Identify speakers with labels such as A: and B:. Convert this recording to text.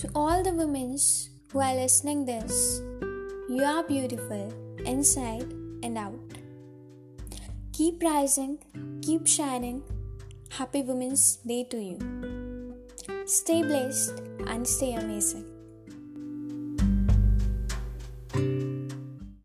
A: To all the women who are listening this, you are beautiful inside and out. Keep rising, keep shining. Happy Women's Day to you. Stay blessed and stay amazing.